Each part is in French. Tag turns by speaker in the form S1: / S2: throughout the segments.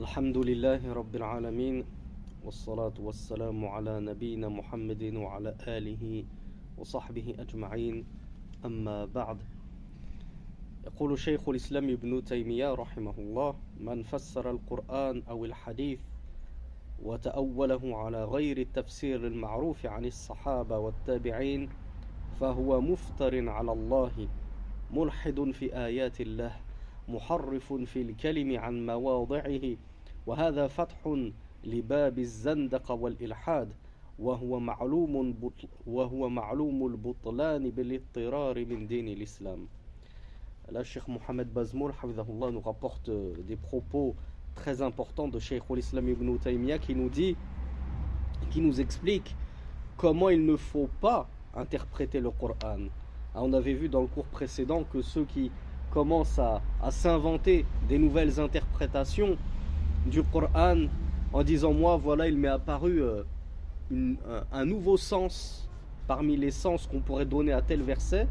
S1: الحمد لله رب العالمين والصلاة والسلام على نبينا محمد وعلى آله وصحبه أجمعين. أما بعد يقول شيخ الإسلام ابن تيمية رحمه الله من فسر القرآن أو الحديث وتأوله على غير التفسير المعروف عن الصحابة والتابعين فهو مفتر على الله ملحد في آيات الله محرف في الكلم عن مواضعه وهذا فتح لباب الزندق والإلحاد وهو معلوم بطل وهو معلوم البطلان بالاضطرار من دين الإسلام Là, Cheikh Mohamed Bazmoul, nous rapporte des propos très importants de Cheikh al-Islam ibn Taymiyyah qui nous dit, qui nous explique comment il ne faut pas interpréter le Coran. On avait vu dans le cours précédent que ceux qui commencent à, à s'inventer des nouvelles interprétations du Coran en disant moi voilà il m'est apparu euh, un, nouveau sens parmi les sens qu'on pourrait donner à tel verset.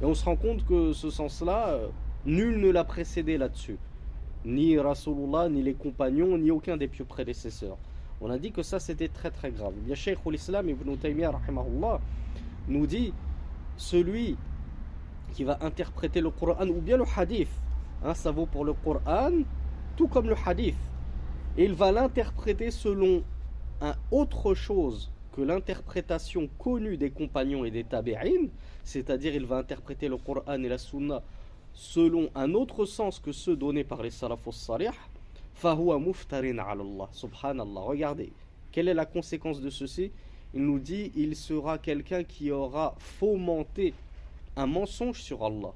S1: Et on se rend compte que ce sens là euh, nul ne l'a précédé là-dessus. Ni Rasulullah ni les compagnons ni aucun des pieux prédécesseurs. On a dit que ça c'était très très grave. Bien Cheikh l'Islam Ibn Taymiyyah nous dit celui qui va interpréter le Coran ou bien le hadith hein, ça vaut pour le Coran tout comme le hadith et il va l'interpréter selon un autre chose que l'interprétation connue des compagnons et des tabi'in, c'est-à-dire il va interpréter le Coran et la Sunna selon un autre sens que ceux donnés par les salafus salih, fahuwa muftarin Allah, subhanallah. Regardez, quelle est la conséquence de ceci? Il nous dit, il sera quelqu'un qui aura fomenté un mensonge sur Allah.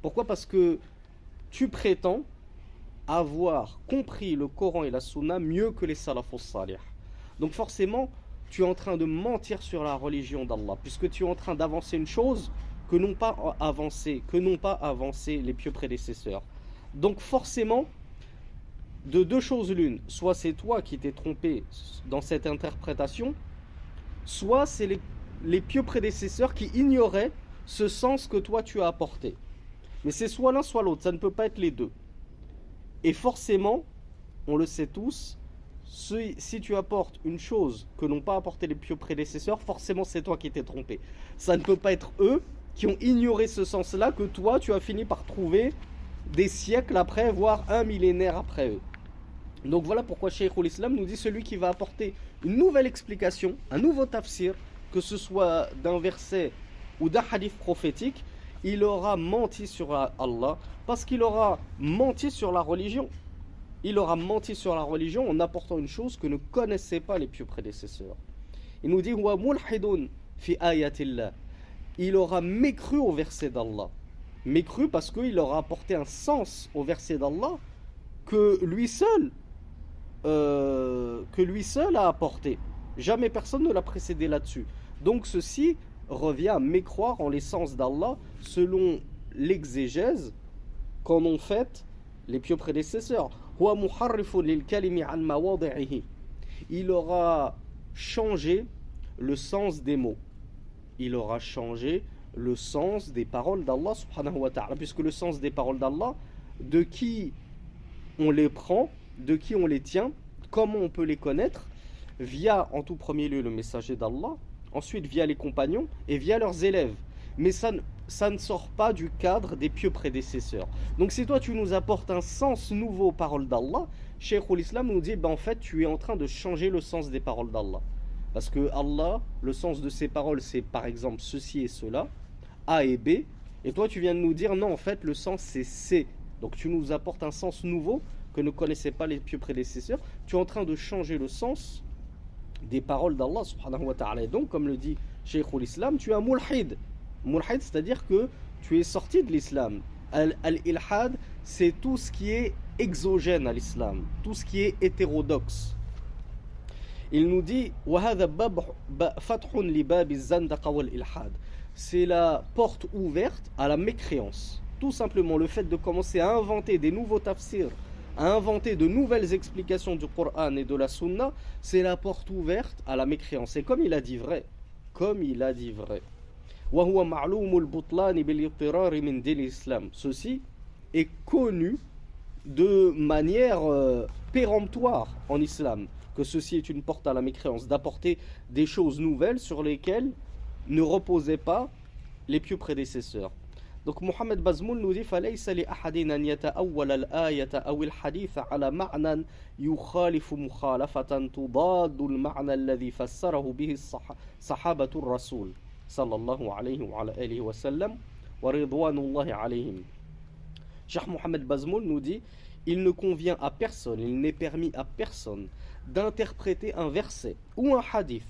S1: Pourquoi? Parce que tu prétends avoir compris le Coran et la Sunna mieux que les salafus salih. Donc forcément, tu es en train de mentir sur la religion d'Allah, puisque tu es en train d'avancer une chose que n'ont pas avancé, que n'ont pas avancé les pieux prédécesseurs. Donc forcément, de deux choses l'une, soit c'est toi qui t'es trompé dans cette interprétation, soit c'est les, les pieux prédécesseurs qui ignoraient ce sens que toi tu as apporté. Mais c'est soit l'un soit l'autre, ça ne peut pas être les deux. Et forcément, on le sait tous, si, tu apportes une chose que n'ont pas apporté les pieux prédécesseurs, forcément c'est toi qui t'es trompé. Ça ne peut pas être eux qui ont ignoré ce sens-là que toi tu as fini par trouver des siècles après, voire un millénaire après eux. Donc voilà pourquoi Cheikh l'Islam nous dit celui qui va apporter une nouvelle explication, un nouveau tafsir, que ce soit d'un verset ou d'un hadith prophétique, il aura menti sur Allah parce qu'il aura menti sur la religion. Il aura menti sur la religion en apportant une chose que ne connaissaient pas les pieux prédécesseurs. Il nous dit fi ayatillah. Il aura mécru au verset d'Allah. Mécru parce qu'il aura apporté un sens au verset d'Allah que lui seul euh, que lui seul a apporté. Jamais personne ne l'a précédé là-dessus. Donc ceci revient à mécroire en l'essence d'Allah selon l'exégèse qu'en ont fait les pieux prédécesseurs. Il aura changé le sens des mots. Il aura changé le sens des paroles d'Allah subhanahu wa ta'ala. Puisque le sens des paroles d'Allah, de qui on les prend, de qui on les tient, comment on peut les connaître, via en tout premier lieu le messager d'Allah, ensuite via les compagnons et via leurs élèves. Mais ça, ça ne sort pas du cadre des pieux prédécesseurs. Donc si toi tu nous apportes un sens nouveau aux paroles d'Allah, Cheikh l'Islam nous dit, ben, en fait tu es en train de changer le sens des paroles d'Allah. Parce que Allah, le sens de ses paroles, c'est par exemple ceci et cela, A et B, et toi tu viens de nous dire, non en fait le sens c'est C. Donc tu nous apportes un sens nouveau que ne connaissaient pas les pieux prédécesseurs. Tu es en train de changer le sens des paroles d'Allah subhanahu wa ta'ala. Donc, comme le dit Cheikh l'Islam, tu es un mulhid. Mulhid, c'est-à-dire que tu es sorti de l'islam. Al-ilhad, c'est tout ce qui est exogène à l'islam, tout ce qui est hétérodoxe. Il nous dit c'est la porte ouverte à la mécréance. Tout simplement le fait de commencer à inventer des nouveaux tafsirs, à inventer de nouvelles explications du Coran et de la Sunna, c'est la porte ouverte à la mécréance. Et comme il a dit vrai, comme il a dit vrai. Ceci est connu de manière euh, péremptoire en islam que ceci est une porte à la mécréance, d'apporter des choses nouvelles sur lesquelles ne reposaient pas les pieux prédécesseurs. دوك محمد بازمون نودي فليس لأحد أن يتأول الآية أو الحديث على معنى يخالف مخالفة تضاد المعنى الذي فسره به صحابة الرسول صلى الله عليه وعلى آله وسلم ورضوان الله عليهم. شيخ محمد بازمون نودي Il ne convient à personne, il n'est permis à personne d'interpréter un verset ou un hadith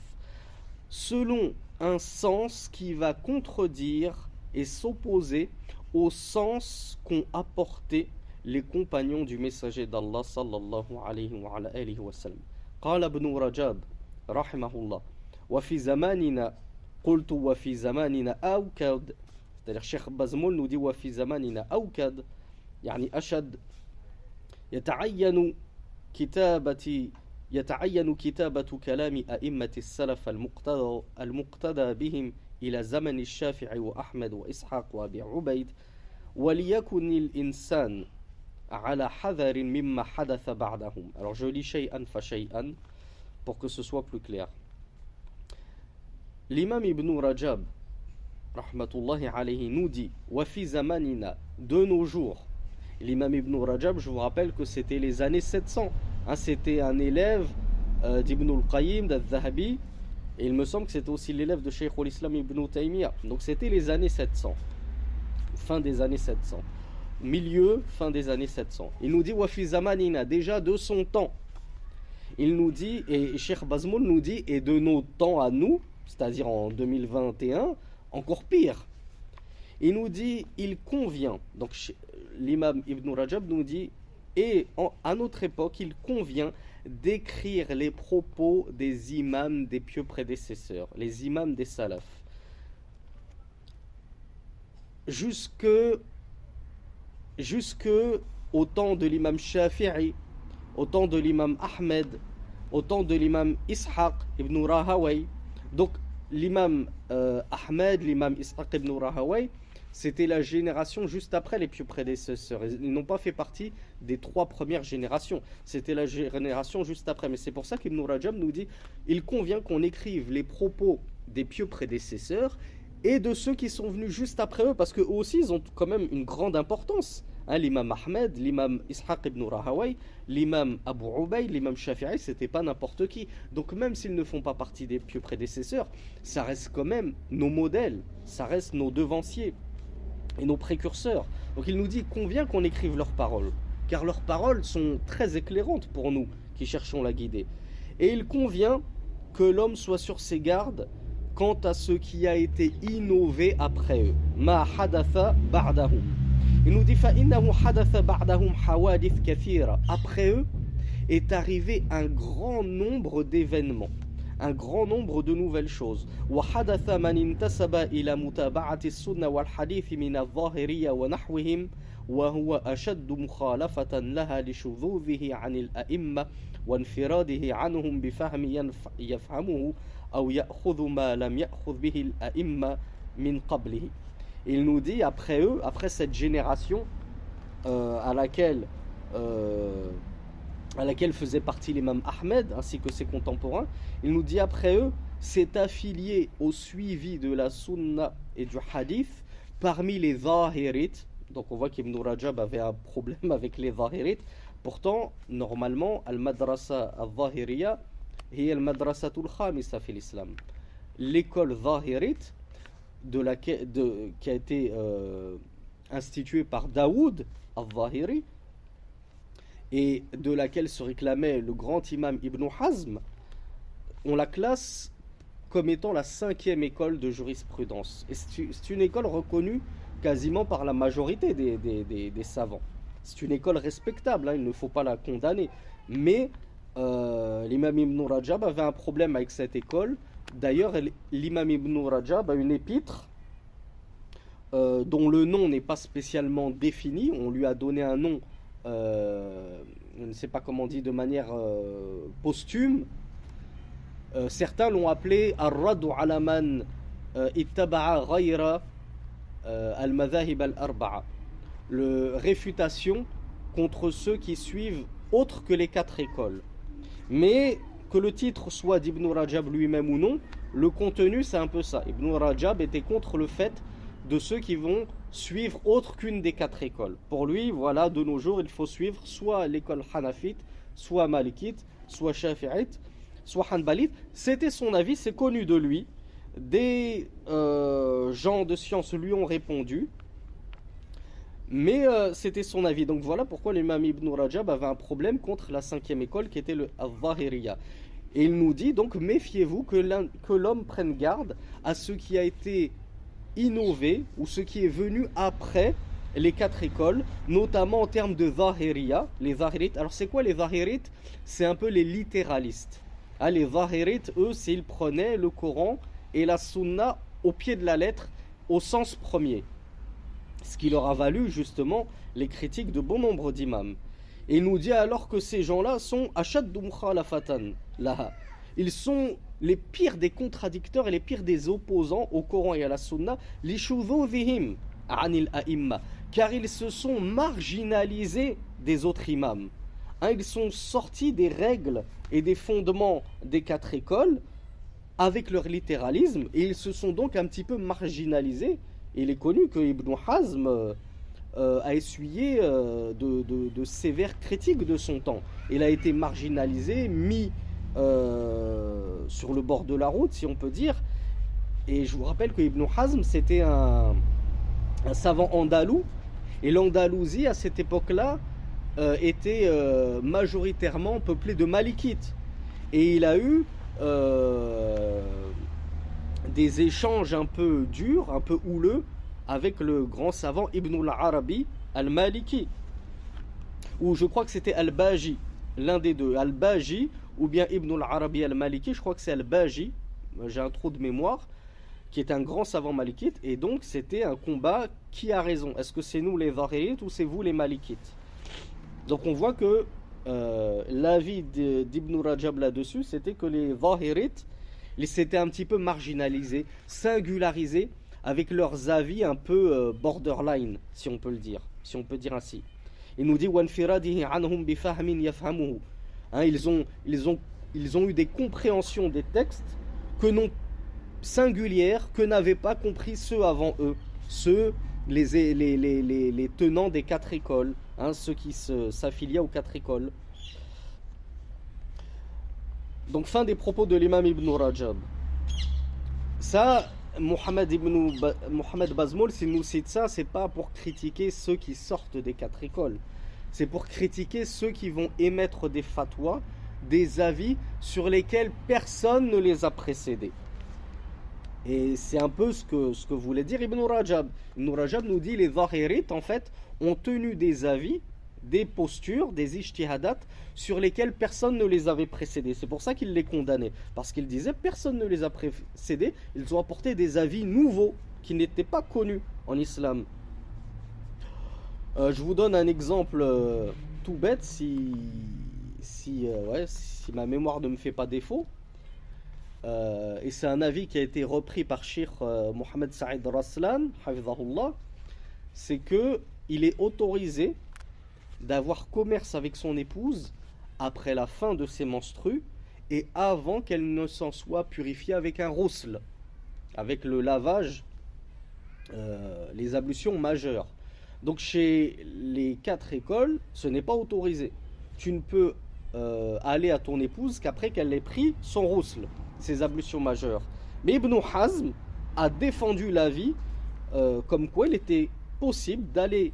S1: selon un sens qui va contredire et s'opposer au sens qu'ont apporté les compagnons du messager d'Allah sallallahu alayhi wa alayhi wa sallam. قال ابن رجاب رحمه الله وفي زماننا قلت وفي زماننا أوكد c'est-à-dire Cheikh Bazmoul nous dit وفي زماننا أوكد يعني أشد يتعين كتابة يتعين كتابة كلام أئمة السلف المقتدى, المقتدى بهم إلى زمن الشافعي وأحمد وإسحاق وأبي عبيد وليكن الإنسان على حذر مما حدث بعدهم Alors je lis شيئا فشيئا pour que ce soit plus clair. L'imam Ibn Rajab rahmatullahi alayhi nous dit وفي زماننا de nos jours L'imam Ibn Rajab, je vous rappelle que c'était les années 700. Hein, c'était un élève euh, d'Ibn al-Qayyim, d'Al-Zahabi, et il me semble que c'était aussi l'élève de Sheikh al-Islam Ibn Taymiyyah. Donc c'était les années 700. Fin des années 700. Milieu, fin des années 700. Il nous dit Wafi Zamanina, déjà de son temps. Il nous dit, et Sheikh Bazmoul nous dit, et de nos temps à nous, c'est-à-dire en 2021, encore pire. Il nous dit, il convient, donc l'imam Ibn Rajab nous dit, et à notre époque, il convient d'écrire les propos des imams des pieux prédécesseurs, les imams des salafs. Jusque, au temps de l'imam Shafi'i, au temps de l'imam Ahmed, au temps de l'imam Ishaq ibn Rahaway. Donc l'imam euh, Ahmed, l'imam Ishaq ibn Rahaway, c'était la génération juste après les pieux prédécesseurs. Ils n'ont pas fait partie des trois premières générations. C'était la génération juste après. Mais c'est pour ça qu'Ibn Rajab nous dit il convient qu'on écrive les propos des pieux prédécesseurs et de ceux qui sont venus juste après eux, parce qu'eux aussi, ils ont quand même une grande importance. Hein, l'imam Ahmed, l'imam Ishaq ibn Rahaway, l'imam Abu Ubayd, l'imam Shafi'i, c'était pas n'importe qui. Donc même s'ils ne font pas partie des pieux prédécesseurs, ça reste quand même nos modèles, ça reste nos devanciers et nos précurseurs. Donc il nous dit convient qu'on écrive leurs paroles, car leurs paroles sont très éclairantes pour nous qui cherchons la guider. Et il convient que l'homme soit sur ses gardes quant à ce qui a été innové après eux. Ma hadatha ba'dahum. Il nous dit hadatha ba'dahum hawadith kathira. Après eux est arrivé un grand nombre d'événements un grand nombre de nouvelles choses. وحدث من انتسب إلى متابعة السنة والحديث من الظاهرية ونحوهم وهو أشد مخالفة لها لشذوذه عن الأئمة وانفراده عنهم بفهم يفهمه أو يأخذ ما لم يأخذ به الأئمة من قبله. Il nous dit après eux, après cette génération euh, à laquelle euh, à laquelle faisait partie l'imam Ahmed ainsi que ses contemporains, il nous dit après eux, s'est affilié au suivi de la sunna et du hadith parmi les zahirites. Donc on voit qu'Ibn Rajab avait un problème avec les zahirites. Pourtant, normalement, al-madrasa al-zahiriya est fil islam. L'école zahirite de, qui a été euh, instituée par Daoud al-Zahiri, et de laquelle se réclamait le grand imam Ibn Hazm, on la classe comme étant la cinquième école de jurisprudence. C'est une école reconnue quasiment par la majorité des, savants. C'est une école respectable, hein, il ne faut pas la condamner. Mais euh, l'imam Ibn Rajab avait un problème avec cette école. D'ailleurs, l'imam Ibn Rajab a une épître euh, dont le nom n'est pas spécialement défini. On lui a donné un nom je ne sais pas comment on dit, de manière euh, posthume. Euh, certains l'ont appelé Ar-Radu Alaman Ittaba'a Ghayra Al-Madhahib Al-Arba'a. Le réfutation contre ceux qui suivent autres que les quatre écoles. Mais que le titre soit d'Ibn Rajab lui-même ou non, le contenu c'est un peu ça. Ibn Rajab était contre le fait de ceux qui vont suivre autre qu'une des quatre écoles. Pour lui, voilà, de nos jours, il faut suivre soit l'école hanafite, soit malikite, soit shafi'ite, soit hanbalite. C'était son avis, c'est connu de lui. Des euh, gens de science lui ont répondu. Mais euh, c'était son avis. Donc voilà pourquoi l'imam Ibn Rajab avait un problème contre la cinquième école qui était le Al-Zahiriya. Et il nous dit donc méfiez-vous que l'homme prenne garde à ce qui a été innové ou ce qui est venu après les quatre écoles, notamment en termes de Zahiriya, les Zahirites. Alors c'est quoi les Zahirites? C'est un peu les littéralistes. Ah, les Zahirites, eux, s'ils prenaient le Coran et la Sunna au pied de la lettre, au sens premier. Ce qui leur a valu justement les critiques de bon nombre d'imams. Et il nous dit alors que ces gens-là sont Ashad fatan. Là, ils sont les pires des contradicteurs et les pires des opposants au Coran et à la Sunna, anil a'imma, car ils se sont marginalisés des autres imams. Hein, ils sont sortis des règles et des fondements des quatre écoles avec leur littéralisme et ils se sont donc un petit peu marginalisés. il est connu que Ibn Hazm euh, euh, a essuyé euh, de, sévères critiques de son temps. Il a été marginalisé, mis sur le bord de la route, si on peut dire. Et je vous rappelle que Ibn Hazm, c'était un, savant andalou. Et l'Andalousie, à cette époque-là, euh, était euh, majoritairement peuplée de malikites. Et il a eu euh, des échanges un peu durs, un peu houleux, avec le grand savant Ibn al-Arabi al-Maliki. Ou je crois que c'était al-Baji, l'un des deux. Al-Baji ou bien Ibn al-Arabi al-Maliki, je crois que c'est al-Baji, j'ai un trou de mémoire, qui est un grand savant malikite, et donc c'était un combat qui a raison. Est-ce que c'est nous les Zahirites ou c'est vous les Malikites? Donc on voit que euh, l'avis d'Ibn Rajab là-dessus, c'était que les Zahirites, ils s'étaient un petit peu marginalisés, singularisés, avec leurs avis un peu euh, borderline, si on peut le dire, si on peut dire ainsi. Il nous dit Hein, ils, ont, ils, ont, ils ont eu des compréhensions des textes que non singulières que n'avaient pas compris ceux avant eux, ceux, les, les, les, les tenants des quatre écoles, hein, ceux qui s'affiliaient aux quatre écoles. Donc fin des propos de l'imam Ibn Rajab. Ça, Mohamed Ibn Bazmoul, s'il nous cite ça, c'est pas pour critiquer ceux qui sortent des quatre écoles c'est pour critiquer ceux qui vont émettre des fatwas, des avis sur lesquels personne ne les a précédés. Et c'est un peu ce que, ce voulait dire Ibn Rajab. Ibn Rajab nous dit les Zahirites, en fait, ont tenu des avis, des postures, des ijtihadat sur lesquels personne ne les avait précédés. C'est pour ça qu'il les condamnait. Parce qu'il disait personne ne les a précédés. Ils ont apporté des avis nouveaux qui n'étaient pas connus en islam. Euh, je vous donne un exemple euh, tout bête si, si, euh, si ma mémoire ne me fait pas défaut. et c'est un avis qui a été repris par Sheikh Mohamed Saïd Raslan, c'est que il est autorisé d'avoir commerce avec son épouse après la fin de ses menstrues et avant qu'elle ne s'en soit purifiée avec un roussel, avec le lavage, les ablutions majeures. Donc chez les quatre écoles, ce n'est pas autorisé. Tu ne peux euh, aller à ton épouse qu'après qu'elle ait pris son roussel, ses ablutions majeures. Mais Ibn Hazm a défendu l'avis euh, comme quoi il était possible d'aller,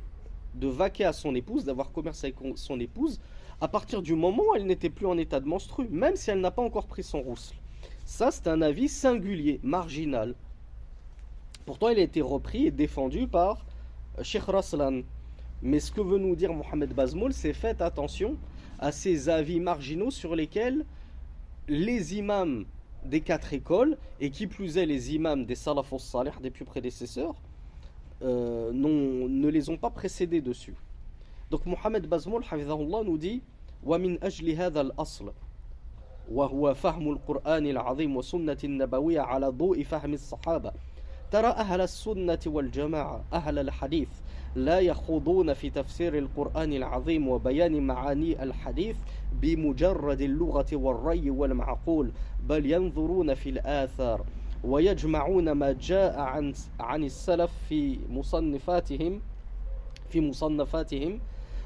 S1: de vaquer à son épouse, d'avoir commerce avec son épouse, à partir du moment où elle n'était plus en état de menstru, même si elle n'a pas encore pris son roussel. Ça, c'est un avis singulier, marginal. Pourtant, il a été repris et défendu par Sheikh Raslan. Mais ce que veut nous dire Mohamed Bazmoul, c'est faites attention à ces avis marginaux sur lesquels les imams des quatre écoles, et qui plus est les imams des salafos salih, des plus prédécesseurs, euh, ne les ont pas précédés dessus. Donc Mohamed Bazmoul nous dit ومن أجل هذا الأصل وهو فهم القرآن العظيم وسنة النبوية على ضوء فهم الصحابة ترى أهل السنة والجماعة أهل الحديث لا يخوضون في تفسير القرآن العظيم وبيان معاني الحديث بمجرد اللغة والري والمعقول بل ينظرون في الآثار ويجمعون ما جاء عن عن السلف في مصنفاتهم في مصنفاتهم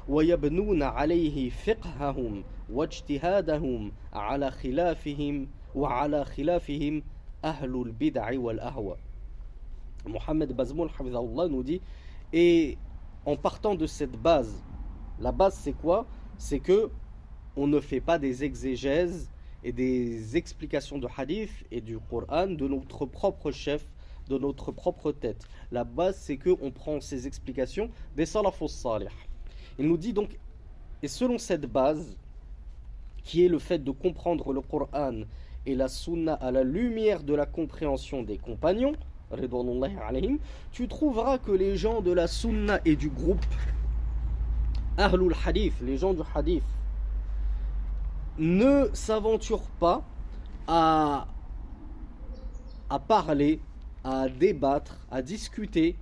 S1: ويبنون عليه فقههم واجتهادهم على خلافهم وعلى خلافهم أهل البدع والأهواء Mohamed Bazmoul nous dit et en partant de cette base la base c'est quoi? C'est que on ne fait pas des exégèses et des explications de hadith et du Coran de notre propre chef, de notre propre tête. La base, c'est que on prend ces explications des salafos salih. Il nous dit donc, et selon cette base, qui est le fait de comprendre le Coran et la Sunna à la lumière de la compréhension des compagnons, tu trouveras que les gens de la Sunna et du groupe Ahlul Hadith, les gens du Hadith, ne s'aventure pas à, à parler, à débattre, à discuter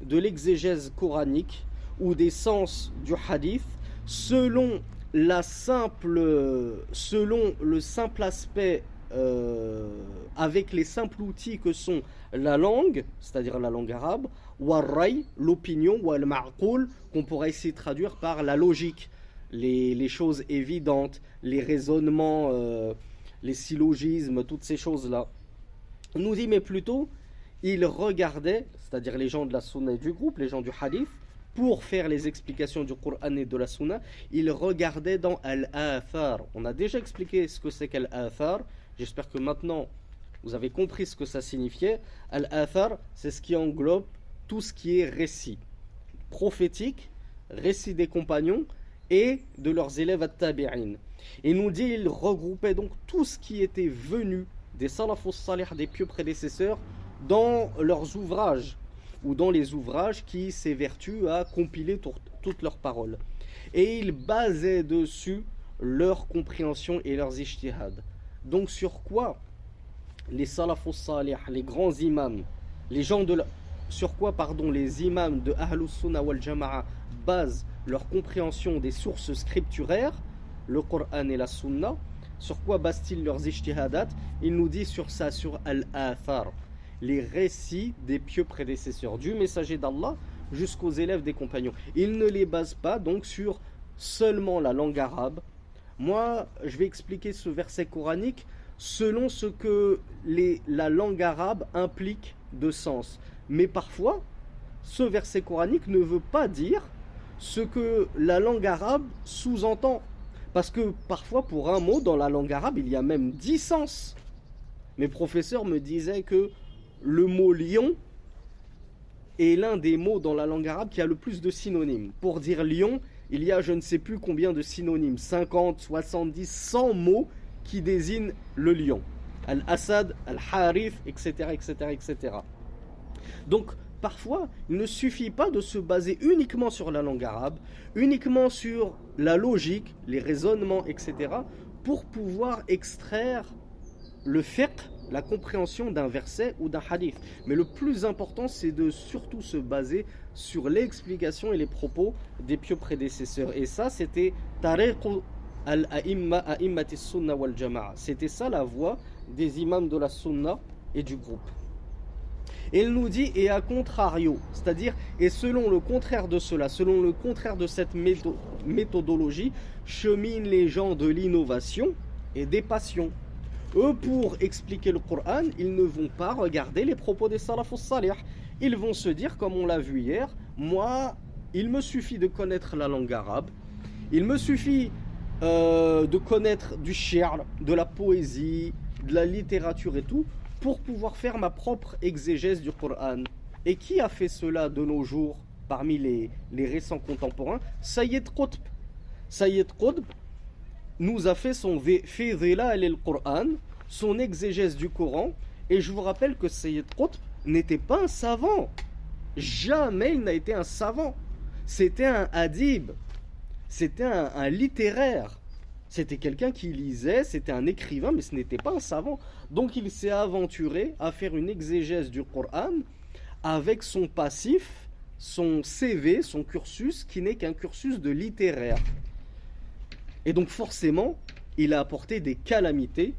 S1: de l'exégèse coranique ou des sens du hadith selon la simple selon le simple aspect euh, avec les simples outils que sont la langue, c'est-à-dire la langue arabe, ou l'opinion, ou al qu'on pourrait essayer de traduire par la logique les, choses évidentes, les raisonnements, euh, les syllogismes, toutes ces choses-là. On nous dit, mais plutôt, ils regardaient, c'est-à-dire les gens de la Sunna et du groupe, les gens du Hadith, pour faire les explications du Coran et de la Sunna, ils regardaient dans Al-Athar. On a déjà expliqué ce que c'est qu'Al-Athar. J'espère que maintenant vous avez compris ce que ça signifiait. Al-Athar, c'est ce qui englobe tout ce qui est récit prophétique, récit des compagnons et de leurs élèves at-tabi'in. Et nous dit, il regroupait donc tout ce qui était venu des salafus salih, des pieux prédécesseurs, dans leurs ouvrages, ou dans les ouvrages qui s'évertuent à compiler toutes leurs paroles. Et il basait dessus leur compréhension et leurs ijtihad. Donc sur quoi les salafus salih, les grands imams, les gens de sur quoi pardon les imams de Ahlus Sunnah wal Jama'a basent leur compréhension des sources scripturaires, le Coran et la Sunna, sur quoi basent-ils leurs ijtihadat? Il nous dit sur ça, sur Al-Athar, les récits des pieux prédécesseurs, du messager d'Allah jusqu'aux élèves des compagnons. Ils ne les basent pas donc sur seulement la langue arabe. Moi, je vais expliquer ce verset coranique selon ce que la langue arabe implique de sens. Mais parfois, ce verset coranique ne veut pas dire ce que la langue arabe sous-entend. Parce que parfois, pour un mot, dans la langue arabe, il y a même dix sens. Mes professeurs me disaient que le mot lion est l'un des mots dans la langue arabe qui a le plus de synonymes. Pour dire lion, il y a je ne sais plus combien de synonymes, 50, 70, 100 mots qui désignent le lion. Al-Assad, Al-Harif, etc., etc., etc. Donc, parfois, il ne suffit pas de se baser uniquement sur la langue arabe, uniquement sur la logique, les raisonnements, etc., pour pouvoir extraire le fiqh, la compréhension d'un verset ou d'un hadith. Mais le plus important, c'est de surtout se baser sur l'explication et les propos des pieux prédécesseurs. Et ça, c'était. C'était ça la voix des imams de la sunna et du groupe. Et il nous dit, et à contrario, c'est-à-dire, et selon le contraire de cela, selon le contraire de cette méthodologie, cheminent les gens de l'innovation et des passions. Eux, pour expliquer le Coran, ils ne vont pas regarder les propos des salafus salih. Ils vont se dire, comme on l'a vu hier, moi, il me suffit de connaître la langue arabe, il me suffit euh, de connaître du shi'r, de la poésie, de la littérature et tout, pour pouvoir faire ma propre exégèse du Coran. Et qui a fait cela de nos jours parmi les, les récents contemporains? Sayyid Qutb. Sayyid Qutb nous a fait son le Coran, son exégèse du Coran. Et je vous rappelle que Sayyid Qutb n'était pas un savant. Jamais il n'a été un savant. C'était un hadib. C'était un, un littéraire. C'était quelqu'un qui lisait, c'était un écrivain, mais ce n'était pas un savant. Donc il s'est aventuré à faire une exégèse du Coran avec son passif, son CV, son cursus, qui n'est qu'un cursus de littéraire. Et donc forcément, il a apporté des calamités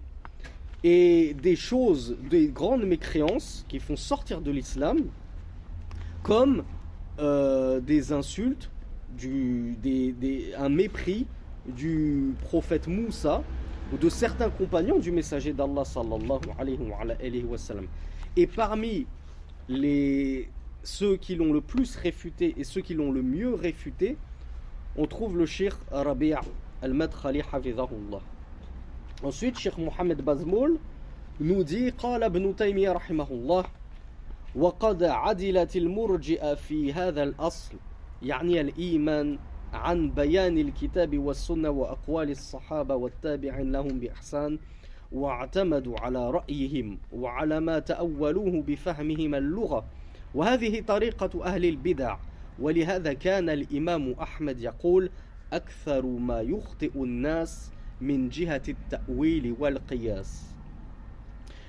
S1: et des choses, des grandes mécréances qui font sortir de l'islam, comme euh, des insultes, un mépris du prophète Moussa ou de certains compagnons du messager d'Allah sallallahu alayhi wa. Et parmi les, ceux qui l'ont le plus réfuté et ceux qui l'ont le mieux réfuté, on trouve le shir Rabi' al-Madkhali hafidhahullah. Ensuite, Cheikh Mohamed Bazmoul nous dit قال ابن تيمية رحمه الله وقد عدلت المرجئة في هذا الأصل يعني الإيمان عن بيان الكتاب والسنة وأقوال الصحابة والتابعين لهم بإحسان واعتمدوا على رأيهم وعلى ما تأولوه بفهمهم اللغة. وهذه طريقة أهل البدع ولهذا كان الإمام أحمد يقول أكثر ما يخطئ الناس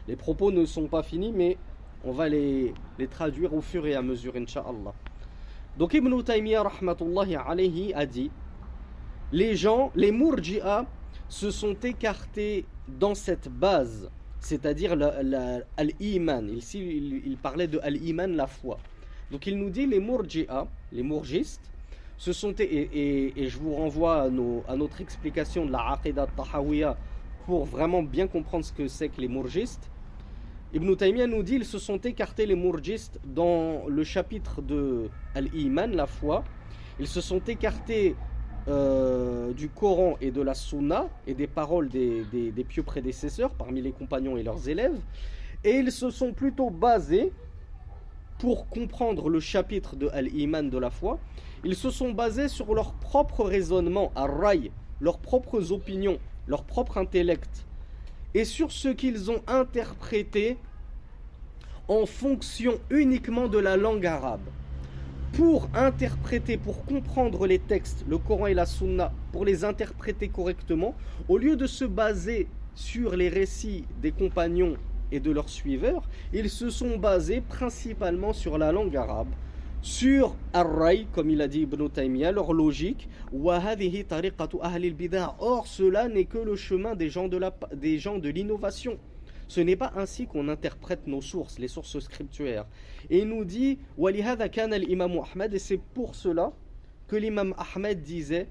S1: Les propos ne sont pas finis, mais on va les, les traduire au fur et à mesure, insha'Allah. Donc Ibn Taymiyyah rahmatullahi a dit Les gens, les murji'a, se sont écartés dans cette base, c'est-à-dire al-iman. Ici, il, parlait de al-iman, la foi. Donc il nous dit les murji'a, les murgistes, se sont et, je vous renvoie à, notre explication de la aqidah tahawiyya pour vraiment bien comprendre ce que c'est que les murgistes. Ibn Taymiyyah nous dit ils se sont écartés les mourgistes dans le chapitre de Al-Iman, la foi. Ils se sont écartés euh, du Coran et de la Sunna et des paroles des, pieux prédécesseurs parmi les compagnons et leurs élèves. Et ils se sont plutôt basés, pour comprendre le chapitre de Al-Iman de la foi, ils se sont basés sur leur propre raisonnement, à rail, leurs propres opinions, leur propre intellect et sur ce qu'ils ont interprété en fonction uniquement de la langue arabe. Pour interpréter, pour comprendre les textes, le Coran et la Sunna, pour les interpréter correctement, au lieu de se baser sur les récits des compagnons et de leurs suiveurs, ils se sont basés principalement sur la langue arabe sur Ar-Ray, comme il a dit Ibn Taymiyyah, leur logique, Or, cela n'est que le chemin des gens de, l'innovation. Ce n'est pas ainsi qu'on interprète nos sources, les sources scripturaires. Et il nous dit, et c'est pour cela que l'imam Ahmed disait,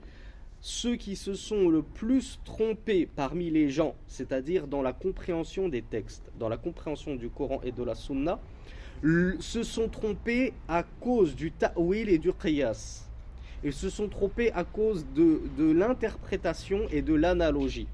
S1: ceux qui se sont le plus trompés parmi les gens, c'est-à-dire dans la compréhension des textes, dans la compréhension du Coran et de la Sunna, se sont trompés à cause du ta'wil et du qiyas. Ils se sont trompés à cause de, de l'interprétation et de l'analogie.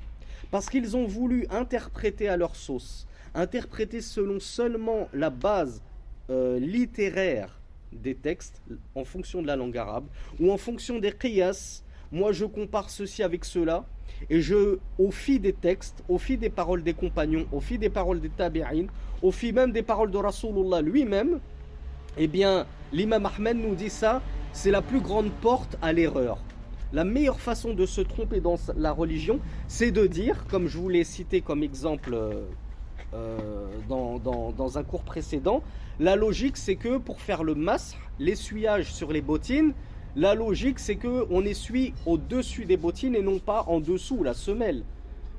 S1: Parce qu'ils ont voulu interpréter à leur sauce, interpréter selon seulement la base euh, littéraire des textes, en fonction de la langue arabe, ou en fonction des qiyas. Moi, je compare ceci avec cela, et je, au fil des textes, au fil des paroles des compagnons, au fil des paroles des tabi'in, au fil même des paroles de Rasulullah lui-même, eh bien, l'imam Ahmed nous dit ça, c'est la plus grande porte à l'erreur. La meilleure façon de se tromper dans la religion, c'est de dire, comme je vous l'ai cité comme exemple euh, euh, dans, dans, un cours précédent, la logique c'est que pour faire le masr, l'essuyage sur les bottines, la logique, c'est que on essuie au-dessus des bottines et non pas en dessous la semelle.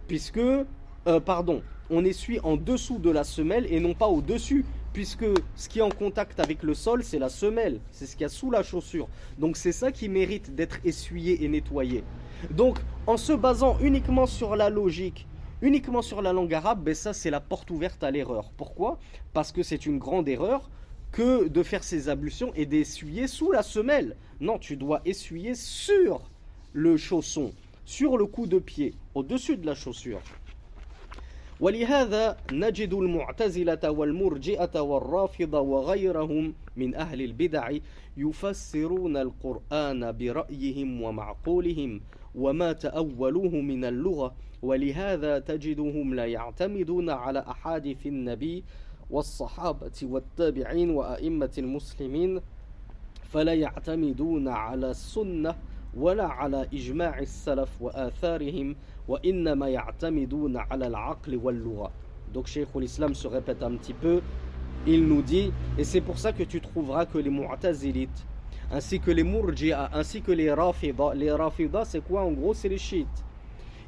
S1: Puisque, euh, pardon, on essuie en dessous de la semelle et non pas au-dessus. Puisque ce qui est en contact avec le sol, c'est la semelle. C'est ce qu'il y a sous la chaussure. Donc c'est ça qui mérite d'être essuyé et nettoyé. Donc en se basant uniquement sur la logique, uniquement sur la langue arabe, ben ça c'est la porte ouverte à l'erreur. Pourquoi? Parce que c'est une grande erreur que de faire ces ablutions et d'essuyer sous la semelle. Non, tu dois essuyer sur le chausson, sur le coup de pied, au-dessus de la chaussure. ولهذا نجد المعتزلة والمرجئة والرافضة وغيرهم من أهل البدع يفسرون القرآن برأيهم ومعقولهم وما تأولوه من اللغة ولهذا تجدهم لا يعتمدون على أحاديث النبي والصحابة والتابعين وأئمة المسلمين فلا يعتمدون على السنة ولا على إجماع السلف وآثارهم وإنما يعتمدون على العقل واللغة Donc Cheikh l'Islam se répète un petit peu, il nous dit, et c'est pour ça que tu trouveras que les Mu'tazilites ainsi que les Murji'a, ainsi que les Rafida. Les Rafida, c'est quoi en gros C'est les chiites.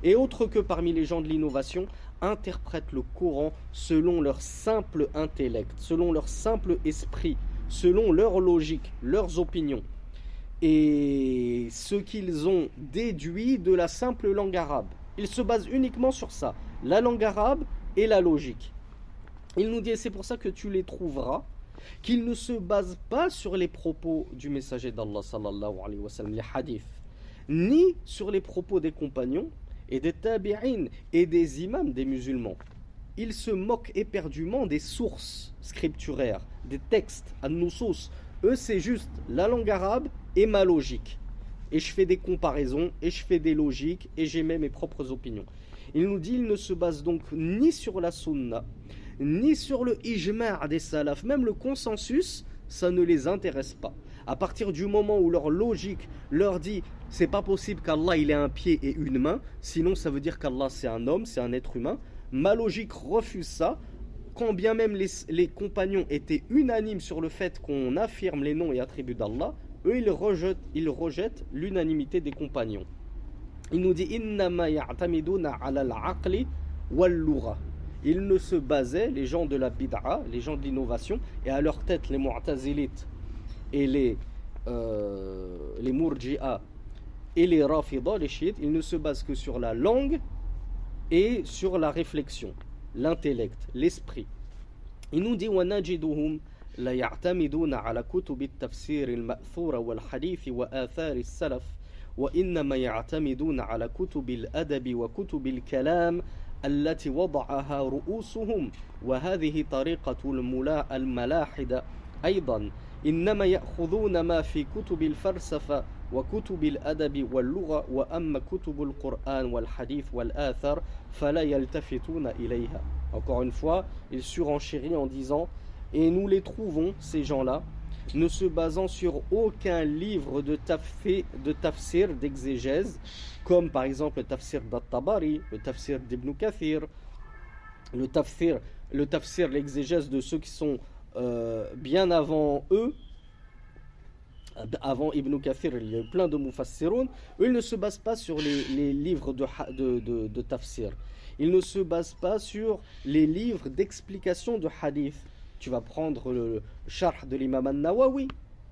S1: Et autres que parmi les gens de l'innovation, interprètent le Coran selon leur simple intellect, selon leur simple esprit, selon leur logique, leurs opinions. Et ce qu'ils ont déduit de la simple langue arabe. Ils se basent uniquement sur ça, la langue arabe et la logique. Il nous dit, et c'est pour ça que tu les trouveras, qu'ils ne se basent pas sur les propos du messager d'Allah les hadiths, ni sur les propos des compagnons et des tabi'in et des imams des musulmans. Ils se moquent éperdument des sources scripturaires, des textes, à nusus. Eux, c'est juste la langue arabe et ma logique. Et je fais des comparaisons, et je fais des logiques, et j'émets mes propres opinions. Il nous dit, ils ne se basent donc ni sur la sunna, ni sur le ijma' des salafs, même le consensus, ça ne les intéresse pas. À partir du moment où leur logique leur dit c'est pas possible qu'Allah il ait un pied et une main, sinon ça veut dire qu'Allah c'est un homme, c'est un être humain. Ma logique refuse ça, quand bien même les, compagnons étaient unanimes sur le fait qu'on affirme les noms et attributs d'Allah, eux ils rejettent, ils rejettent l'unanimité des compagnons. Il nous dit ils ne se basaient, les gens de la bid'a, les gens de l'innovation, et à leur tête les mu'tazilites et les, euh, les murji'a et les rafida, les chiites, ils ne se basent que sur la langue et sur la réflexion, l'intellect, l'esprit. Il nous dit وَنَجِدُهُمْ لا يعتمدون على كتب التفسير المأثورة والحديث وآثار السلف وإنما يعتمدون على كتب الأدب وكتب الكلام التي وضعها رؤوسهم وهذه طريقة الملاحدة أيضا إنما يأخذون ما في كتب الفلسفة وكتب الأدب واللغة وأما كتب القرآن والحديث والآثر فلا يلتفتون إليها Encore une fois, il surenchérit en disant Et nous les trouvons, ces gens-là, ne se basant sur aucun livre de, tafsir, de tafsir, d'exégèse, comme par exemple le tafsir d'At-Tabari, le tafsir d'Ibn Kathir, le tafsir, le tafsir, l'exégèse de ceux qui sont euh, bien avant eux, avant Ibn Kathir, il y a eu plein de mufassiroun, eux ils ne se basent pas sur les, livres de, tafsir. Ils ne se basent pas sur les livres d'explication de hadith tu vas prendre le charh de l'imam al-Nawawi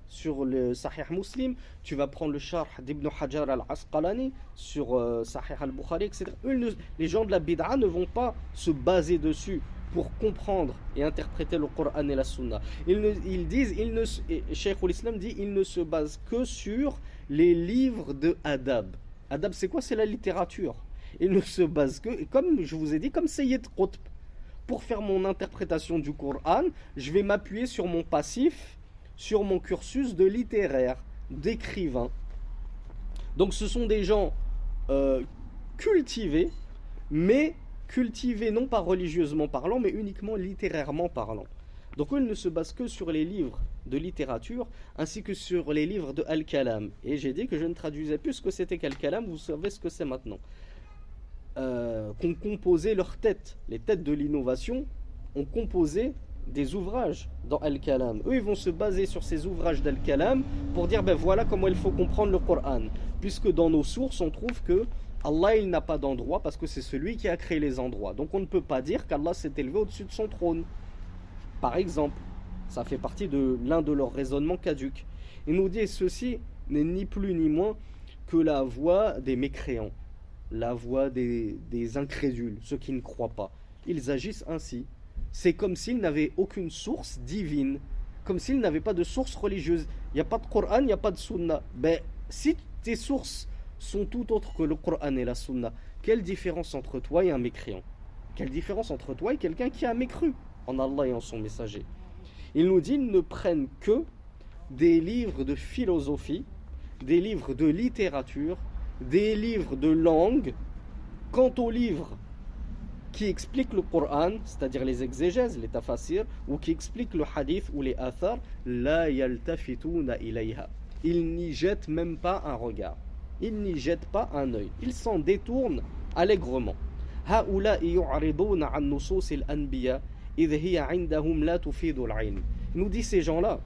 S1: sur le Sahih Muslim, tu vas prendre le charh d'Ibn Hajar al-Asqalani sur euh, Sahih al-Bukhari, etc. les gens de la bid'a ne vont pas se baser dessus pour comprendre et interpréter le Coran et la Sunna. Ils, disent, ils ne, Cheikh islam dit, ils ne se basent que sur les livres de Adab. Adab, c'est quoi? C'est la littérature. Ils ne se basent que, comme je vous ai dit, comme Sayyid Qutb pour faire mon interprétation du Coran, je vais m'appuyer sur mon passif, sur mon cursus de littéraire, d'écrivain. Donc ce sont des gens euh, cultivés, mais cultivés non pas religieusement parlant, mais uniquement littérairement parlant. Donc ils ne se basent que sur les livres de littérature, ainsi que sur les livres de Al-Kalam. Et j'ai dit que je ne traduisais plus ce que c'était qu'Al-Kalam, vous savez ce que c'est maintenant. Euh, qu'ont composé leurs têtes, les têtes de l'innovation, ont composé des ouvrages dans Al-Kalam. Eux, ils vont se baser sur ces ouvrages d'Al-Kalam pour dire ben voilà comment il faut comprendre le Coran. Puisque dans nos sources, on trouve que Allah, il n'a pas d'endroit parce que c'est celui qui a créé les endroits. Donc on ne peut pas dire qu'Allah s'est élevé au-dessus de son trône. Par exemple, ça fait partie de l'un de leurs raisonnements caducs. Il nous dit ceci n'est ni plus ni moins que la voix des mécréants la voix des, incrédules, ceux qui ne croient pas. Ils agissent ainsi. C'est comme s'ils n'avaient aucune source divine, comme s'ils n'avaient pas de source religieuse. Il n'y a pas de Coran, il n'y a pas de Sunna. Ben, si tes sources sont tout autres que le Coran et la Sunna, quelle différence entre toi et un mécréant? Quelle différence entre toi et quelqu'un qui a mécru en Allah et en son messager? Il nous dit ils ne prennent que des livres de philosophie, des livres de littérature, des livres de langue. Quant aux livres qui expliquent le Coran, c'est-à-dire les exégèses, les tafasirs, ou qui expliquent le hadith ou les athar, la yaltafituna ilayha. Ils n'y jettent même pas un regard. Ils n'y jettent pas un œil. Ils s'en détournent allègrement. Il nous dit ces gens-là,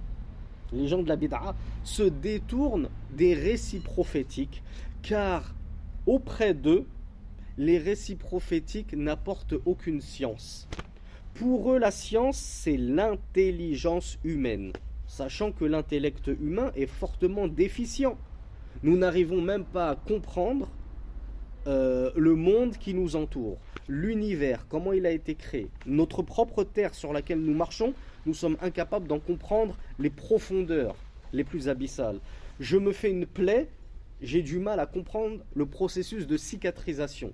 S1: les gens de la bid'a, se détournent des récits prophétiques, car auprès d'eux, les récits prophétiques n'apportent aucune science. Pour eux, la science, c'est l'intelligence humaine, sachant que l'intellect humain est fortement déficient. Nous n'arrivons même pas à comprendre euh, le monde qui nous entoure, l'univers, comment il a été créé, notre propre terre sur laquelle nous marchons, nous sommes incapables d'en comprendre les profondeurs les plus abyssales. Je me fais une plaie, j'ai du mal à comprendre le processus de cicatrisation.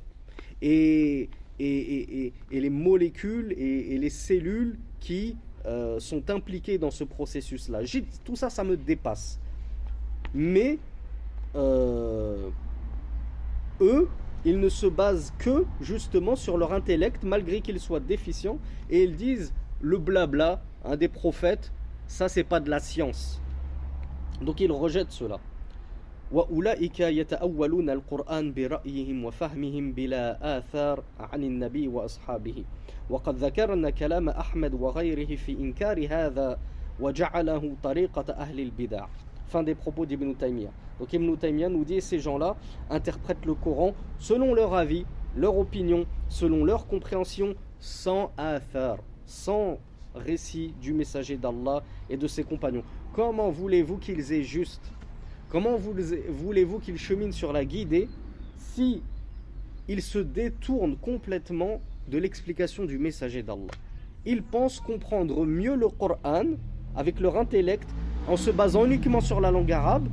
S1: Et, et, les molécules et, les cellules qui euh, sont impliquées dans ce processus-là. Tout ça, ça me dépasse. Mais euh, eux, ils ne se basent que justement sur leur intellect, malgré qu'ils soient déficients, et ils disent le blabla un des prophètes, ça c'est pas de la science. Donc ils rejettent cela. وأولئك يتأولون القرآن برأيهم وفهمهم بلا آثار عن النبي وأصحابه وقد ذكرنا كلام أحمد وغيره في إنكار هذا وجعله طريقة أهل البدع Fin des propos d'Ibn Taymiyyah. donc Ibn nous dit ces gens-là interprètent le Coran selon leur avis, leur opinion, selon leur compréhension, sans athar, sans récit du messager d'Allah et de ses compagnons. Comment voulez-vous qu'ils aient juste? Comment voulez-vous qu'ils cheminent sur la guidée si ils se détournent complètement de l'explication du messager d'Allah? Ils pensent comprendre mieux le Coran avec leur intellect en se basant uniquement sur la langue arabe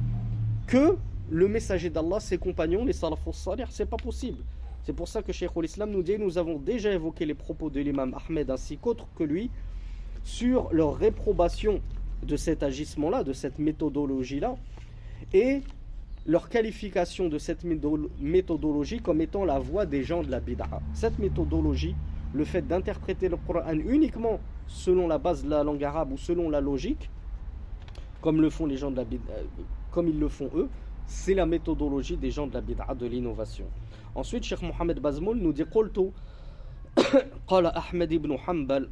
S1: que le messager d'Allah, ses compagnons, les salafus salih, c'est pas possible. C'est pour ça que Cheikh l'Islam nous dit nous avons déjà évoqué les propos de l'imam Ahmed ainsi qu'autres que lui sur leur réprobation de cet agissement-là, de cette méthodologie-là, et leur qualification de cette méthodologie comme étant la voie des gens de la bid'a. Cette méthodologie, le fait d'interpréter le Coran uniquement selon la base de la langue arabe ou selon la logique, comme le font les gens de la euh, comme ils le font eux, c'est la méthodologie des gens de la bid'a, de l'innovation. Ensuite, Cheikh Mohamed Bazmoul nous dit قلت قال أحمد بن حنبل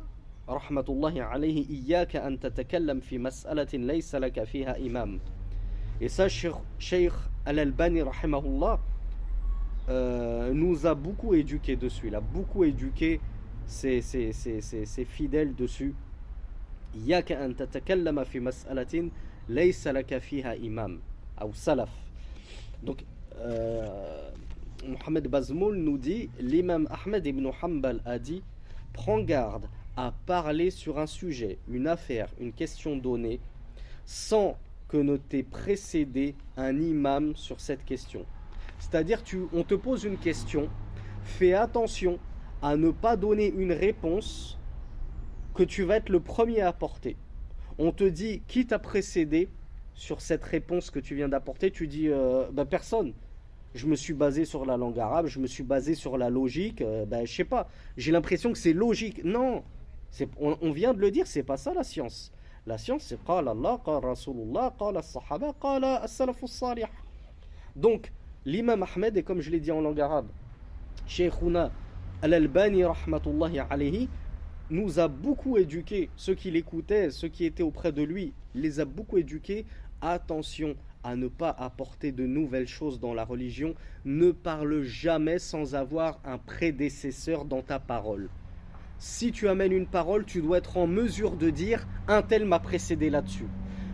S1: رحمة الله عليه إياك أن تتكلم في مسألة ليس لك فيها إمام Et ça, Cheikh Al-Albani, rahimahullah, euh, nous a beaucoup éduqué dessus. Il a beaucoup éduqué ses, ses, ses, ses fidèles dessus. إياك أن تتكلم في مسألة imam, ou salaf. Donc, euh, Mohamed Bazmoul nous dit l'imam Ahmed ibn Hanbal a dit Prends garde à parler sur un sujet, une affaire, une question donnée, sans que ne t'ait précédé un imam sur cette question. C'est-à-dire, tu, on te pose une question, fais attention à ne pas donner une réponse que tu vas être le premier à apporter on te dit qui t'a précédé sur cette réponse que tu viens d'apporter, tu dis ben personne. Je me suis basé sur la langue arabe, je me suis basé sur la logique, euh, ben, je sais pas. J'ai l'impression que c'est logique. Non, on, vient de le dire, c'est pas ça la science. La science, c'est qala Allah, qala Rasulullah, Sahaba, qala as-salafu. Donc, l'imam Ahmed, est comme je l'ai dit en langue arabe, Sheikhuna Al-Albani, rahmatullahi alayhi, nous a beaucoup éduqués, ceux qui l'écoutaient, ceux qui étaient auprès de lui, les a beaucoup éduqués. Attention à ne pas apporter de nouvelles choses dans la religion. Ne parle jamais sans avoir un prédécesseur dans ta parole. Si tu amènes une parole, tu dois être en mesure de dire un tel m'a précédé là-dessus.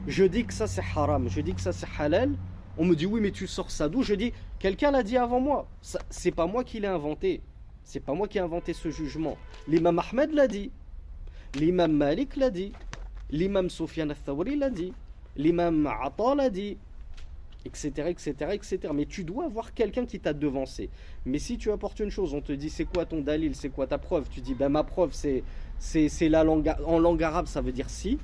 S1: Je dis que ça c'est haram, je dis que ça c'est halal. On me dit oui, mais tu sors ça d'où? Je dis quelqu'un l'a dit avant moi. C'est pas moi qui l'ai inventé. C'est pas moi qui ai inventé ce jugement. L'imam Ahmed l'a dit. L'imam Malik l'a dit. L'imam Soufiane al-Thawri l'a dit. L'imam Atta l'a dit. Etc, etc, etc. Mais tu dois avoir quelqu'un qui t'a devancé. Mais si tu apportes une chose, on te dit c'est quoi ton dalil, c'est quoi ta preuve? Tu dis ben ma preuve c'est c'est la langue en langue arabe ça veut dire si.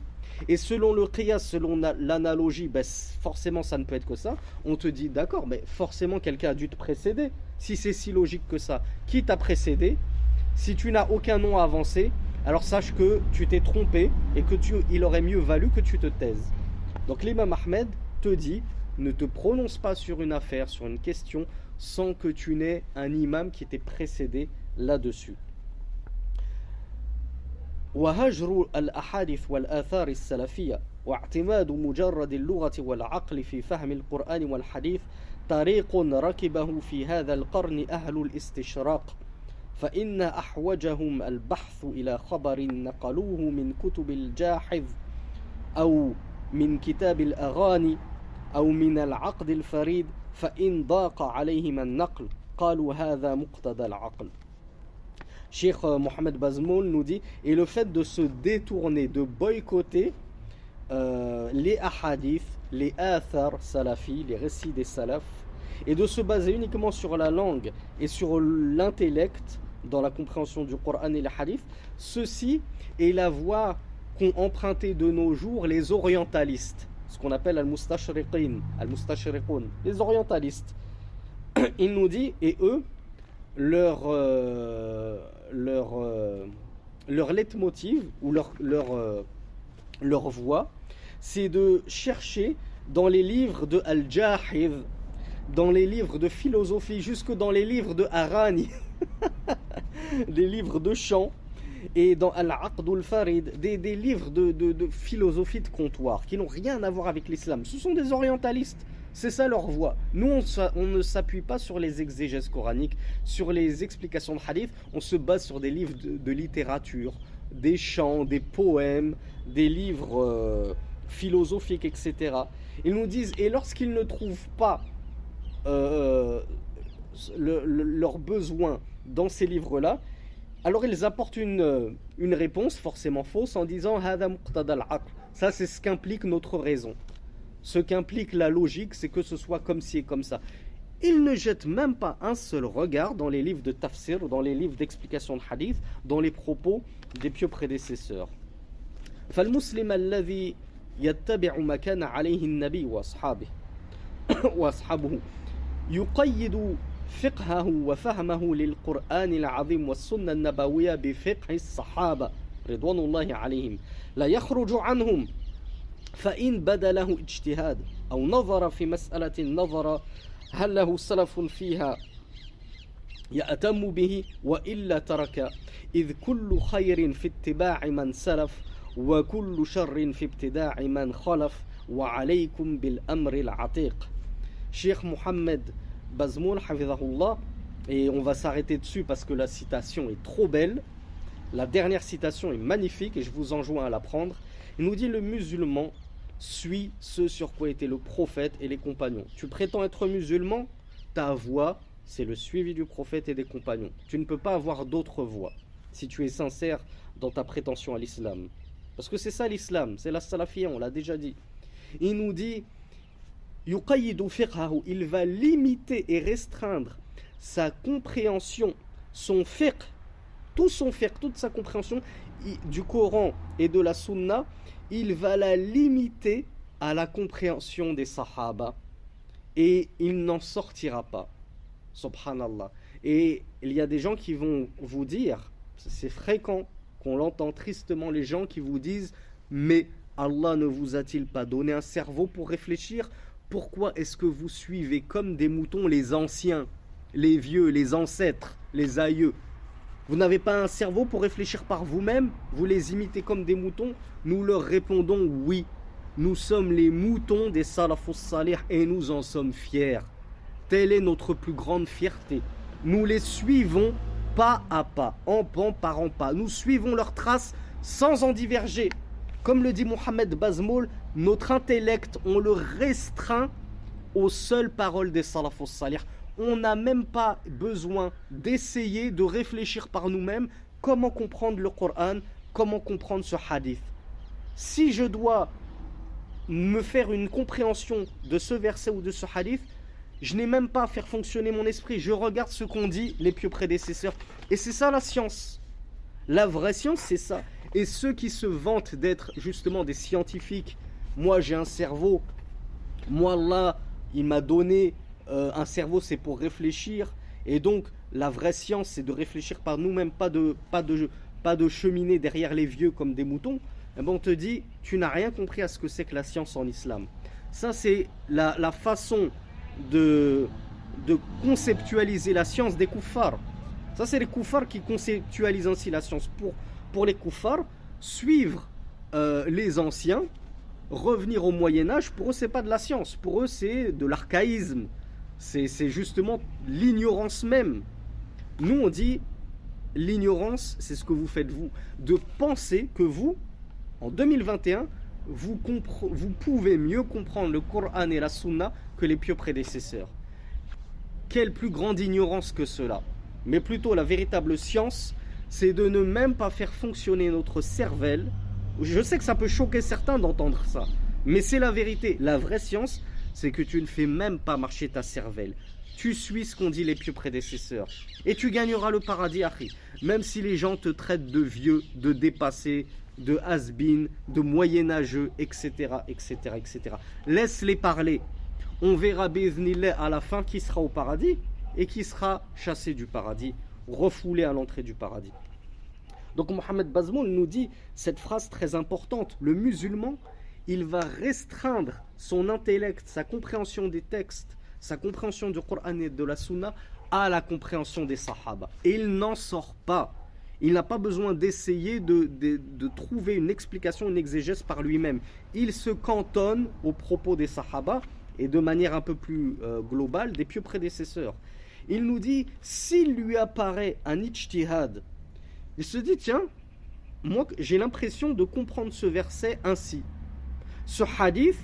S1: Et selon le qiyas, selon l'analogie, ben forcément ça ne peut être que ça. On te dit d'accord, mais forcément quelqu'un a dû te précéder si c'est si logique que ça, qui t'a précédé Si tu n'as aucun nom à avancer, alors sache que tu t'es trompé et que tu, il aurait mieux valu que tu te taises. Donc l'imam Ahmed te dit ne te prononce pas sur une affaire, sur une question, sans que tu n'aies un imam qui t'ait précédé là-dessus. واعتماد مجرد اللغة والعقل في فهم القرآن والحديث طريق ركبه في هذا القرن أهل الاستشراق فإن أحوجهم البحث إلى خبر نقلوه من كتب الجاحظ أو من كتاب الأغاني أو من العقد الفريد فإن ضاق عليهم النقل قالوا هذا مقتضى العقل. Cheikh Mohamed Bazmoul nous dit et le fait de se détourner, de boycotter euh, les hadiths, les athar salafis, les récits des salafs, et de se baser uniquement sur la langue et sur l'intellect dans la compréhension du Coran et les hadiths, ceci est la voie qu'ont emprunté de nos jours les orientalistes, ce qu'on appelle al-mustashriqin, al-mustashriqun, les orientalistes. Il nous dit, et eux, leur, euh, leur, euh, leitmotiv ou leur, leur, euh, leur voie, c'est de chercher dans les livres de Al-Jahid, dans les livres de philosophie, jusque dans les livres de Harani, des livres de chant, et dans Al-Aqd al-Farid, des, des, livres de, de, de, philosophie de comptoir qui n'ont rien à voir avec l'islam. Ce sont des orientalistes. C'est ça leur voie. Nous, on, on ne s'appuie pas sur les exégèses coraniques, sur les explications de hadith. On se base sur des livres de, de littérature, des chants, des poèmes, des livres euh, philosophiques, etc. Ils nous disent, et lorsqu'ils ne trouvent pas euh, le, le, leurs besoins dans ces livres-là, alors ils apportent une, une réponse forcément fausse en disant ça c'est ce qu'implique notre raison. Ce qu'implique la logique, c'est que ce soit comme ci et comme ça. Ils ne jettent même pas un seul regard dans les livres de tafsir, dans les livres d'explication de hadith, dans les propos des pieux prédécesseurs. فالمسلم الذي يتبع ما كان عليه النبي وأصحابه. وأصحابه. يقيد فقهه وفهمه للقرآن العظيم والسنة النبوية بفقه الصحابة رضوان الله عليهم. لا يخرج عنهم. فإن بدا له اجتهاد أو نظر في مسألة نظر هل له سلف فيها يأتم به وإلا ترك. إذ كل خير في اتباع من سلف وكل شر في ابتداع من خلف وعليكم بالأمر العتيق شيخ محمد Bazmoul, et on va s'arrêter dessus parce que la citation est trop belle. La dernière citation est magnifique et je vous enjoins à la prendre. Il nous dit le musulman suit ce sur quoi était le prophète et les compagnons. Tu prétends être musulman, ta voix, c'est le suivi du prophète et des compagnons. Tu ne peux pas avoir d'autre voix si tu es sincère dans ta prétention à l'islam. Parce que c'est ça l'islam, c'est la salafia, on l'a déjà dit. Il nous dit il va limiter et restreindre sa compréhension, son fiqh, tout son fiqh, toute sa compréhension du Coran et de la Sunna, il va la limiter à la compréhension des Sahaba. Et il n'en sortira pas. Subhanallah. Et il y a des gens qui vont vous dire, c'est fréquent qu'on l'entend tristement, les gens qui vous disent, mais Allah ne vous a-t-il pas donné un cerveau pour réfléchir? Pourquoi est-ce que vous suivez comme des moutons les anciens, les vieux, les ancêtres, les aïeux? Vous n'avez pas un cerveau pour réfléchir par vous-même? Vous les imitez comme des moutons? Nous leur répondons oui. Nous sommes les moutons des salafus salih et nous en sommes fiers. Telle est notre plus grande fierté. Nous les suivons pas à pas, en pan par en pas. Nous suivons leurs traces sans en diverger. Comme le dit Mohamed Bazmoul, notre intellect, on le restreint aux seules paroles des salafos salih. On n'a même pas besoin d'essayer de réfléchir par nous-mêmes comment comprendre le Coran, comment comprendre ce hadith. Si je dois me faire une compréhension de ce verset ou de ce hadith, je n'ai même pas à faire fonctionner mon esprit. Je regarde ce qu'ont dit les pieux prédécesseurs. Et c'est ça la science. La vraie science, c'est ça. Et ceux qui se vantent d'être justement des scientifiques, moi j'ai un cerveau, moi là, il m'a donné euh, un cerveau, c'est pour réfléchir. Et donc, la vraie science, c'est de réfléchir par nous-mêmes, pas de, pas, de, pas de cheminer derrière les vieux comme des moutons. Et eh ben, on te dit, tu n'as rien compris à ce que c'est que la science en islam. Ça, c'est la, la, façon de, conceptualiser la science des koufars. Ça, c'est les koufars qui conceptualisent ainsi la science. Pour, pour les koufars, suivre euh, les anciens revenir au Moyen Âge, pour eux, c'est pas de la science. Pour eux, c'est de l'archaïsme. C'est justement l'ignorance même. Nous, on dit, l'ignorance, c'est ce que vous faites vous. De penser que vous, en 2021, vous, vous pouvez mieux comprendre le Coran et la Sunna que les pieux prédécesseurs. Quelle plus grande ignorance que cela Mais plutôt la véritable science, c'est de ne même pas faire fonctionner notre cervelle. Je sais que ça peut choquer certains d'entendre ça, mais c'est la vérité. La vraie science, c'est que tu ne fais même pas marcher ta cervelle. Tu suis ce qu'ont dit les pieux prédécesseurs. Et tu gagneras le paradis, Harry. Même si les gens te traitent de vieux, de dépassé, de has de moyenâgeux, etc., etc., etc. Laisse-les parler. On verra Biznillah à la fin qui sera au paradis et qui sera chassé du paradis, refoulé à l'entrée du paradis. Donc Mohamed Bazmoul nous dit cette phrase très importante. Le musulman, il va restreindre son intellect, sa compréhension des textes, sa compréhension du Coran et de la Sunna à la compréhension des Sahaba. Et il n'en sort pas. Il n'a pas besoin d'essayer de, trouver une explication, une exégèse par lui-même. Il se cantonne aux propos des Sahaba et de manière un peu plus euh, globale des pieux prédécesseurs. Il nous dit, s'il lui apparaît un ijtihad, il se dit, tiens, moi j'ai l'impression de comprendre ce verset ainsi. Ce hadith,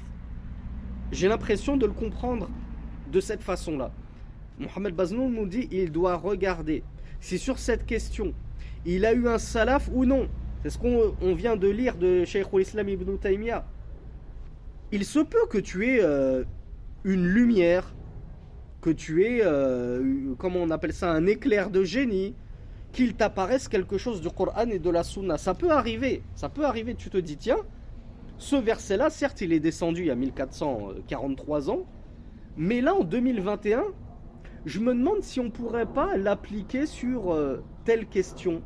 S1: j'ai l'impression de le comprendre de cette façon-là. Mohamed Baznoul nous dit, il doit regarder si sur cette question, il a eu un salaf ou non. C'est ce qu'on vient de lire de Sheikh al-Islam ibn Taymiyyah. Il se peut que tu aies euh, une lumière, que tu aies, euh, comment on appelle ça, un éclair de génie, qu'il t'apparaisse quelque chose du Coran et de la Sunna. Ça peut arriver, ça peut arriver, tu te dis, tiens, ce verset-là, certes, il est descendu il y a 1443 ans, mais là, en 2021, je me demande si on pourrait pas l'appliquer sur euh, telle question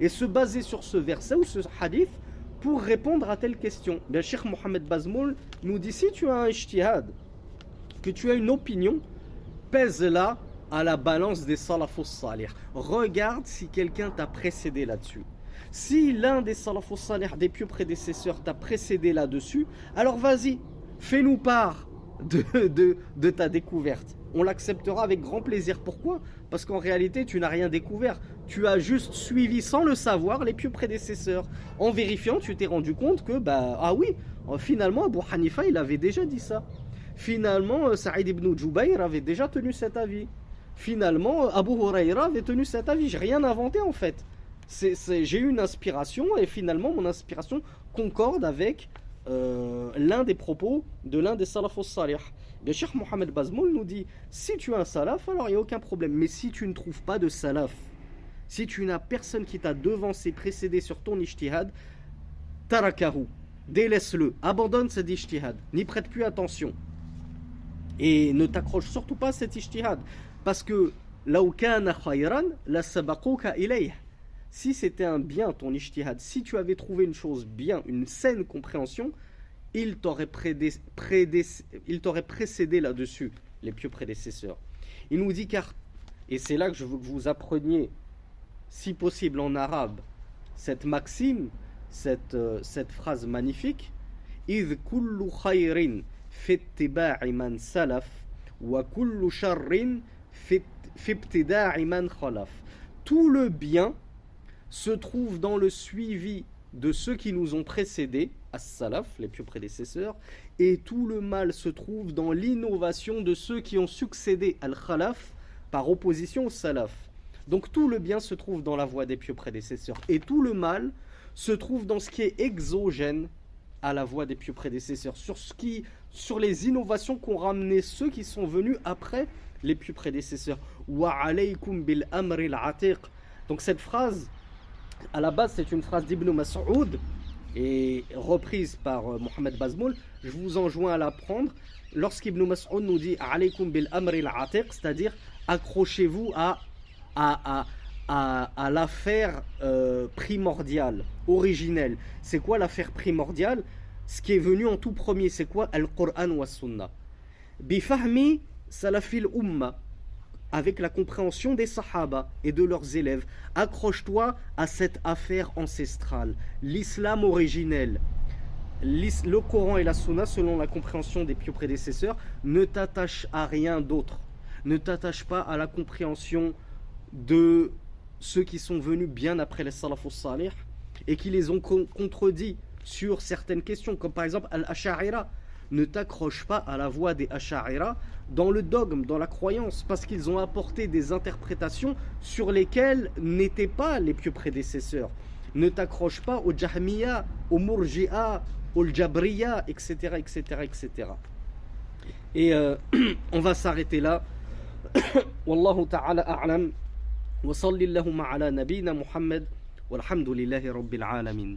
S1: et se baser sur ce verset ou ce hadith pour répondre à telle question. Bien, Cheikh Mohamed Bazmoul nous dit si tu as un ijtihad, que tu as une opinion, pèse-la à la balance des salafos salih. Regarde si quelqu'un t'a précédé là-dessus. Si l'un des salafos salih, des pieux prédécesseurs, t'a précédé là-dessus, alors vas-y, fais-nous part de, ta découverte on l'acceptera avec grand plaisir. Pourquoi? Parce qu'en réalité, tu n'as rien découvert. Tu as juste suivi sans le savoir les pieux prédécesseurs. En vérifiant, tu t'es rendu compte que, bah, ah oui, euh, finalement, Abu Hanifa, il avait déjà dit ça. Finalement, euh, Saïd ibn Jubayr avait déjà tenu cet avis. Finalement, euh, Abu Huraira avait tenu cet avis. J'ai rien inventé en fait. j'ai eu une inspiration et finalement, mon inspiration concorde avec l'un des propos de l'un des salafos salih. Le Cheikh Mohamed Bazmoul nous dit si tu as un salaf, alors il n'y a aucun problème. Mais si tu ne trouves pas de salaf, si tu n'as personne qui t'a devancé, précédé sur ton ijtihad, tarakahu, délaisse-le, abandonne cet ijtihad, n'y prête plus attention. Et ne t'accroche surtout pas à cet ijtihad. Parce que Si c'était un bien ton ijtihad, si tu avais trouvé une chose bien, une saine compréhension, il t'aurait précédé là-dessus, les pieux prédécesseurs. Il nous dit car, et c'est là que je veux que vous appreniez, si possible en arabe, cette maxime, cette, euh, phrase magnifique, kullu khayrin Tout le bien se trouve dans le suivi de ceux qui nous ont précédés, as-salaf, les pieux prédécesseurs, et tout le mal se trouve dans l'innovation de ceux qui ont succédé al-khalaf par opposition au salaf. Donc tout le bien se trouve dans la voie des pieux prédécesseurs, et tout le mal se trouve dans ce qui est exogène à la voie des pieux prédécesseurs, sur, ce qui, sur les innovations qu'ont ramené ceux qui sont venus après les pieux prédécesseurs. Bil Donc cette phrase, à la base, c'est une phrase d'Ibn Mas'ud et reprise par euh, Mohamed Bazmoul. Je vous enjoins à la prendre. Lorsqu'Ibn Mas'ud nous dit alaykum bil amri al-atiq, c'est-à-dire accrochez-vous à, à, à, à, l'affaire euh, primordiale, originelle. C'est quoi l'affaire primordiale? Ce qui est venu en tout premier, c'est quoi? Al-Qur'an wa Sunnah. Bifahmi salafil umma avec la compréhension des Sahaba et de leurs élèves. Accroche-toi à cette affaire ancestrale, l'islam originel. le Coran et la Sunna, selon la compréhension des pieux prédécesseurs, ne t'attachent à rien d'autre. Ne t'attache pas à la compréhension de ceux qui sont venus bien après les salafus salih et qui les ont contredits sur certaines questions, comme par exemple Al-Asha'ira. Ne t'accroche pas à la voix des Asha'ira dans le dogme, dans la croyance, parce qu'ils ont apporté des interprétations sur lesquelles n'étaient pas les pieux prédécesseurs. Ne t'accroche pas aux Jahmiya, aux Murji'a, aux Jabriya, etc., etc., etc. Et euh, on va s'arrêter là. Wallahu ta'ala a'lam. Wa salli ala nabina Muhammad. Walhamdulillahi rabbil alamin.